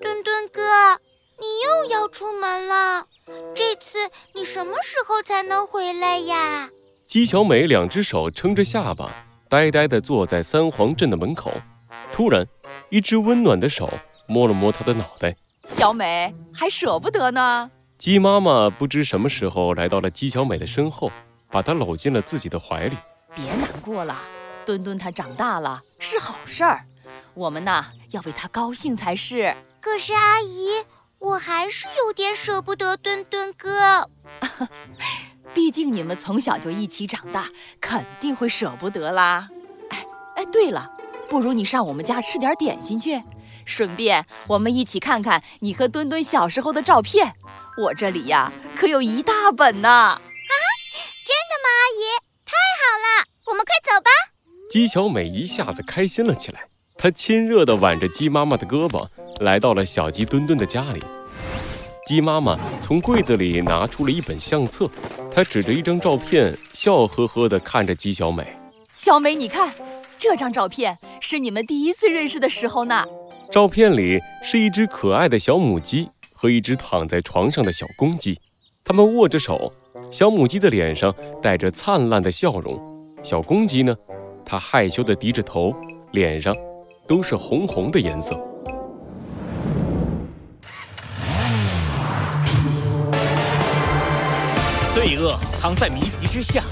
墩墩哥，你又要出门了，这次你什么时候才能回来呀？姬小美两只手撑着下巴，呆呆地坐在三皇镇的门口。突然，一只温暖的手摸了摸她的脑袋。小美还舍不得呢。鸡妈妈不知什么时候来到了姬小美的身后，把她搂进了自己的怀里。别难过了，墩墩他长大了是好事儿，我们呐要为他高兴才是。可是阿姨，我还是有点舍不得墩墩哥。毕竟你们从小就一起长大，肯定会舍不得啦。哎哎，对了，不如你上我们家吃点点心去。顺便，我们一起看看你和墩墩小时候的照片。我这里呀，可有一大本呢。啊，真的吗，阿姨？太好了，我们快走吧。鸡小美一下子开心了起来，她亲热地挽着鸡妈妈的胳膊，来到了小鸡墩墩的家里。鸡妈妈从柜子里拿出了一本相册，她指着一张照片，笑呵呵地看着鸡小美。小美，你看，这张照片是你们第一次认识的时候呢。照片里是一只可爱的小母鸡和一只躺在床上的小公鸡，它们握着手。小母鸡的脸上带着灿烂的笑容，小公鸡呢，它害羞地低着头，脸上都是红红的颜色。恶藏在谜题之下，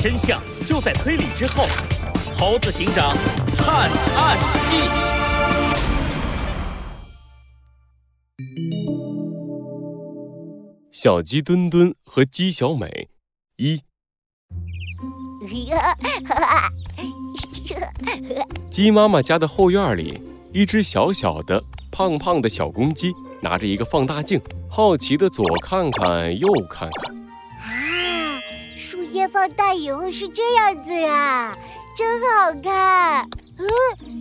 真相就在推理之后。猴子警长探案记。小鸡墩墩和鸡小美，一。鸡妈妈家的后院里，一只小小的、胖胖的小公鸡拿着一个放大镜，好奇的左看看右看看。叶放大以后是这样子呀，真好看。嗯，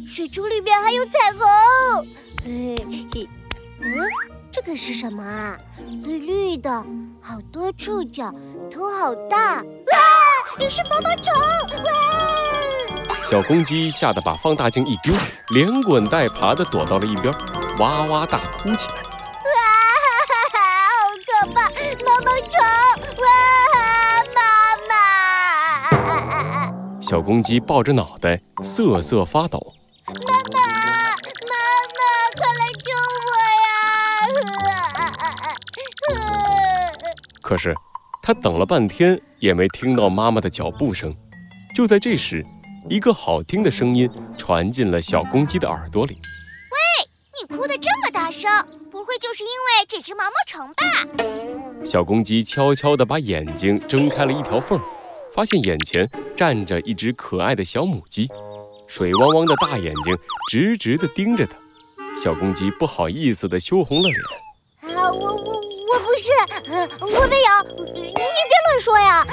水珠里面还有彩虹。嗯。这个是什么啊？绿绿的，好多触角，头好大！哇，你是毛毛虫！哇！小公鸡吓得把放大镜一丢，连滚带爬的躲到了一边，哇哇大哭起来。小公鸡抱着脑袋瑟瑟发抖。妈妈，妈妈，快来救我呀可是，它等了半天也没听到妈妈的脚步声。就在这时，一个好听的声音传进了小公鸡的耳朵里：“喂，你哭得这么大声，不会就是因为这只毛毛虫吧？”小公鸡悄悄地把眼睛睁开了一条缝，发现眼前站着一只可爱的小母鸡，水汪汪的大眼睛直直地盯着它。小公鸡不好意思地羞红了脸：“啊，我我。”我不是，我没有，你别乱说呀！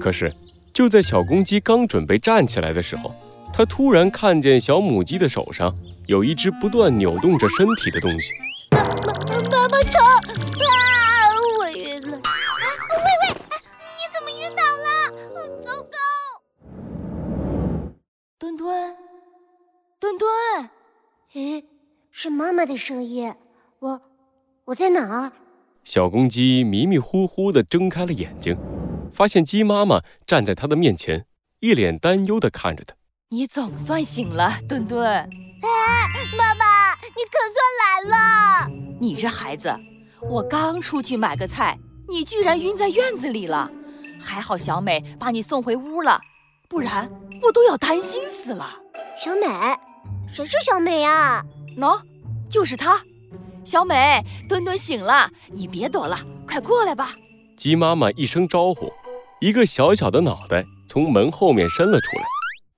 可是，就在小公鸡刚准备站起来的时候，它突然看见小母鸡的手上有一只不断扭动着身体的东西。毛毛毛虫！啊，墩墩，诶，是妈妈的声音，我，我在哪儿？小公鸡迷迷糊糊地睁开了眼睛，发现鸡妈妈站在它的面前，一脸担忧地看着它。你总算醒了，墩墩。妈妈，你可算来了。你这孩子，我刚出去买个菜，你居然晕在院子里了。还好小美把你送回屋了，不然我都要担心死了。小美，谁是小美啊？喏，就是她。小美，墩墩醒了，你别躲了，快过来吧。鸡妈妈一声招呼，一个小小的脑袋从门后面伸了出来，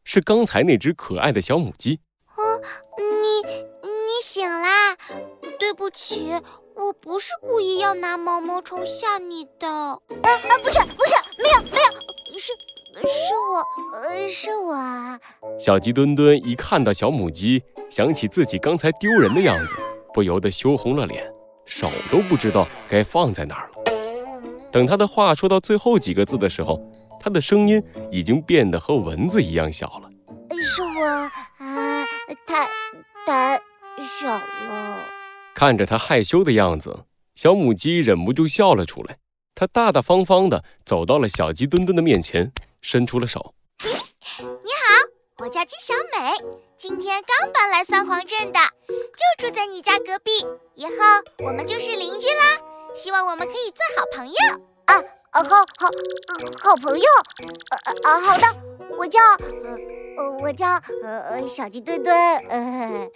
是刚才那只可爱的小母鸡。哦，你你醒啦？对不起，我不是故意要拿毛毛虫吓你的。啊啊，不是不是，没有没有，是是我，呃，是我啊。小鸡墩墩一看到小母鸡，想起自己刚才丢人的样子。不由得羞红了脸，手都不知道该放在哪儿了。等他的话说到最后几个字的时候，他的声音已经变得和蚊子一样小了。是我啊，太胆小了。看着他害羞的样子，小母鸡忍不住笑了出来。它大大方方地走到了小鸡墩墩的面前，伸出了手。你好，我叫鸡小美，今天刚搬来三皇镇的，就住在你家隔壁，以后我们就是邻居啦。希望我们可以做好朋友啊！啊，好好，好朋友。啊啊，好的，我叫呃，我叫呃小鸡墩墩。呃，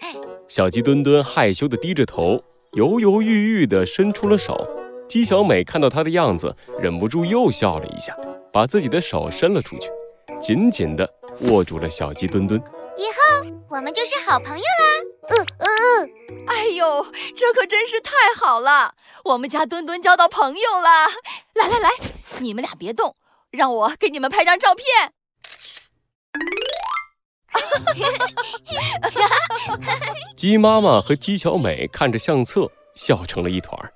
小鸡墩墩害羞地低着头，犹犹豫豫地伸出了手。鸡小美看到他的样子，忍不住又笑了一下，把自己的手伸了出去，紧紧地握住了小鸡墩墩。以后我们就是好朋友啦！嗯嗯嗯。哎呦，这可真是太好了，我们家墩墩交到朋友了。来来来，你们俩别动，让我给你们拍张照片。鸡妈妈和鸡小美看着相册，笑成了一团。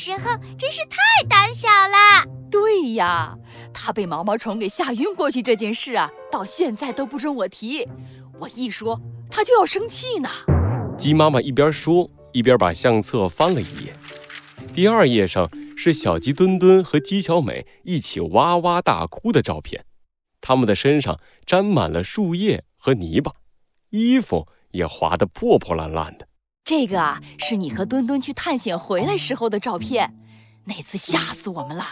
时候真是太胆小了。对呀，他被毛毛虫给吓晕过去这件事啊，到现在都不准我提。我一说，他就要生气呢。鸡妈妈一边说，一边把相册翻了一页。第二页上是小鸡墩墩和鸡小美一起哇哇大哭的照片，他们的身上沾满了树叶和泥巴，衣服也划得破破烂烂的。这个啊，是你和墩墩去探险回来时候的照片。那次吓死我们了，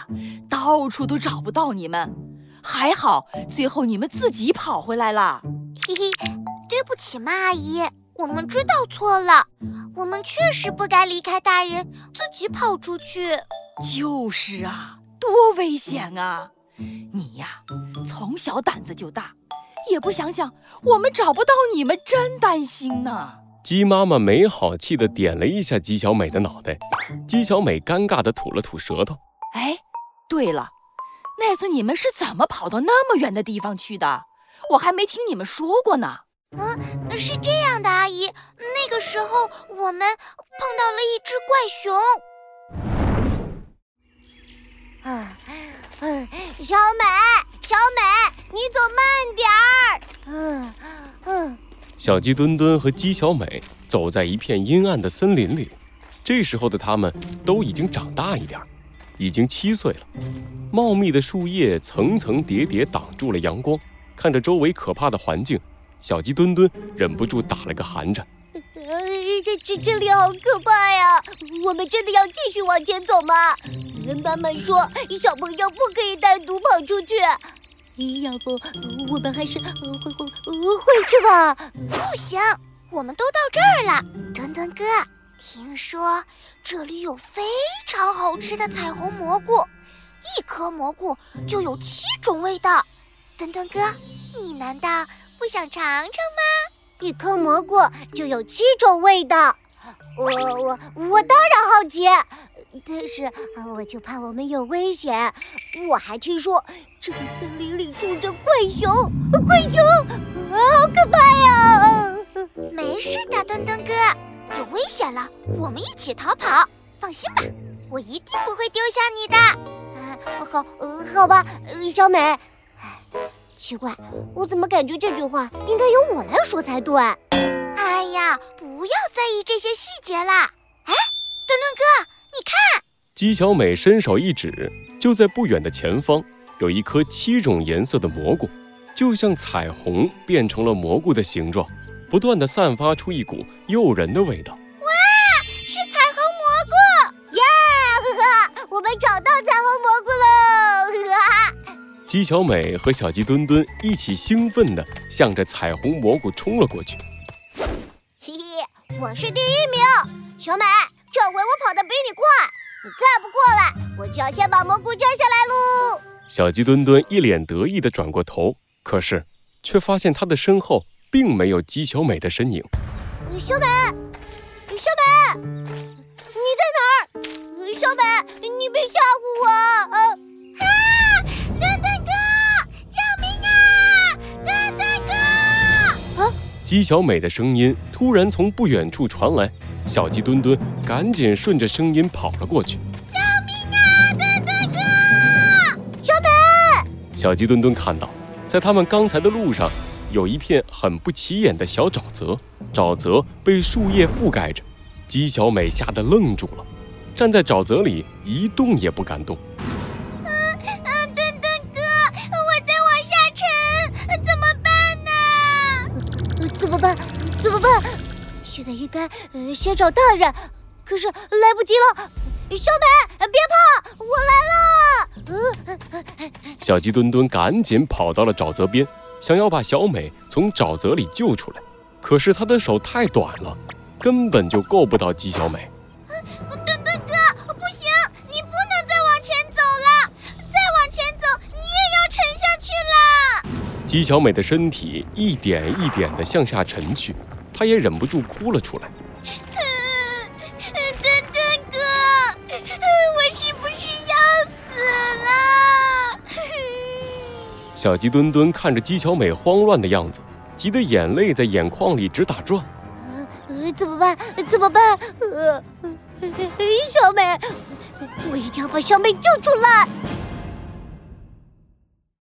到处都找不到你们。还好，最后你们自己跑回来了。嘿嘿，对不起嘛，阿姨，我们知道错了。我们确实不该离开大人，自己跑出去。就是啊，多危险啊！你呀，从小胆子就大，也不想想我们找不到你们，真担心呢。鸡妈妈没好气的点了一下鸡小美的脑袋，鸡小美尴尬的吐了吐舌头。哎，对了，那次你们是怎么跑到那么远的地方去的？我还没听你们说过呢。嗯，是这样的，阿姨，那个时候我们碰到了一只怪熊。嗯嗯，小美，小美，你走慢点儿。嗯嗯。小鸡墩墩和鸡小美走在一片阴暗的森林里，这时候的他们都已经长大一点，已经七岁了。茂密的树叶层层叠叠挡住了阳光，看着周围可怕的环境，小鸡墩墩忍不住打了个寒颤。这这这里好可怕呀！我们真的要继续往前走吗？妈妈说小朋友不可以单独跑出去。要不我们还是回回回去吧？不行，我们都到这儿了。墩墩哥，听说这里有非常好吃的彩虹蘑菇，一颗蘑菇就有七种味道。墩墩哥，你难道不想尝尝吗？一颗蘑菇就有七种味道，我我我当然好奇。但是我就怕我们有危险。我还听说这个森林里住着怪熊，怪熊啊，好可怕呀！没事的，墩墩哥，有危险了，我们一起逃跑。放心吧，我一定不会丢下你的。啊好，好吧，小美。奇怪，我怎么感觉这句话应该由我来说才对？哎呀，不要在意这些细节啦。哎，墩墩哥。你看，姬小美伸手一指，就在不远的前方，有一颗七种颜色的蘑菇，就像彩虹变成了蘑菇的形状，不断的散发出一股诱人的味道。哇，是彩虹蘑菇！呀，呵呵，我们找到彩虹蘑菇喽！呵哈，鸡小美和小鸡墩墩一起兴奋地向着彩虹蘑菇冲了过去。嘿嘿，我是第一名，小美。这回我跑得比你快，你再不过来，我就要先把蘑菇摘下来喽！小鸡墩墩一脸得意地转过头，可是却发现他的身后并没有鸡小美的身影。小美，小美，你在哪儿？小美，你别吓唬我！啊！哥！啊！鸡小美的声音突然从不远处传来。小鸡墩墩赶紧顺着声音跑了过去。救命啊，墩墩哥！小美！小鸡墩墩看到，在他们刚才的路上，有一片很不起眼的小沼泽，沼泽被树叶覆盖着。姬小美吓得愣住了，站在沼泽里一动也不敢动。办？怎么办？怎么办？现在应该呃先找大人，可是来不及了。小美，别怕，我来了。小鸡墩墩赶紧跑到了沼泽边，想要把小美从沼泽里救出来，可是他的手太短了，根本就够不到鸡小美。了。鸡小美的身体一点一点地向下沉去，她也忍不住哭了出来。墩墩哥，我是不是要死了小鸡墩墩看着姬小美慌乱的样子，急得眼泪在眼眶里直打转。呃，怎么办？怎么办？呃，小美，我一定要把小美救出来。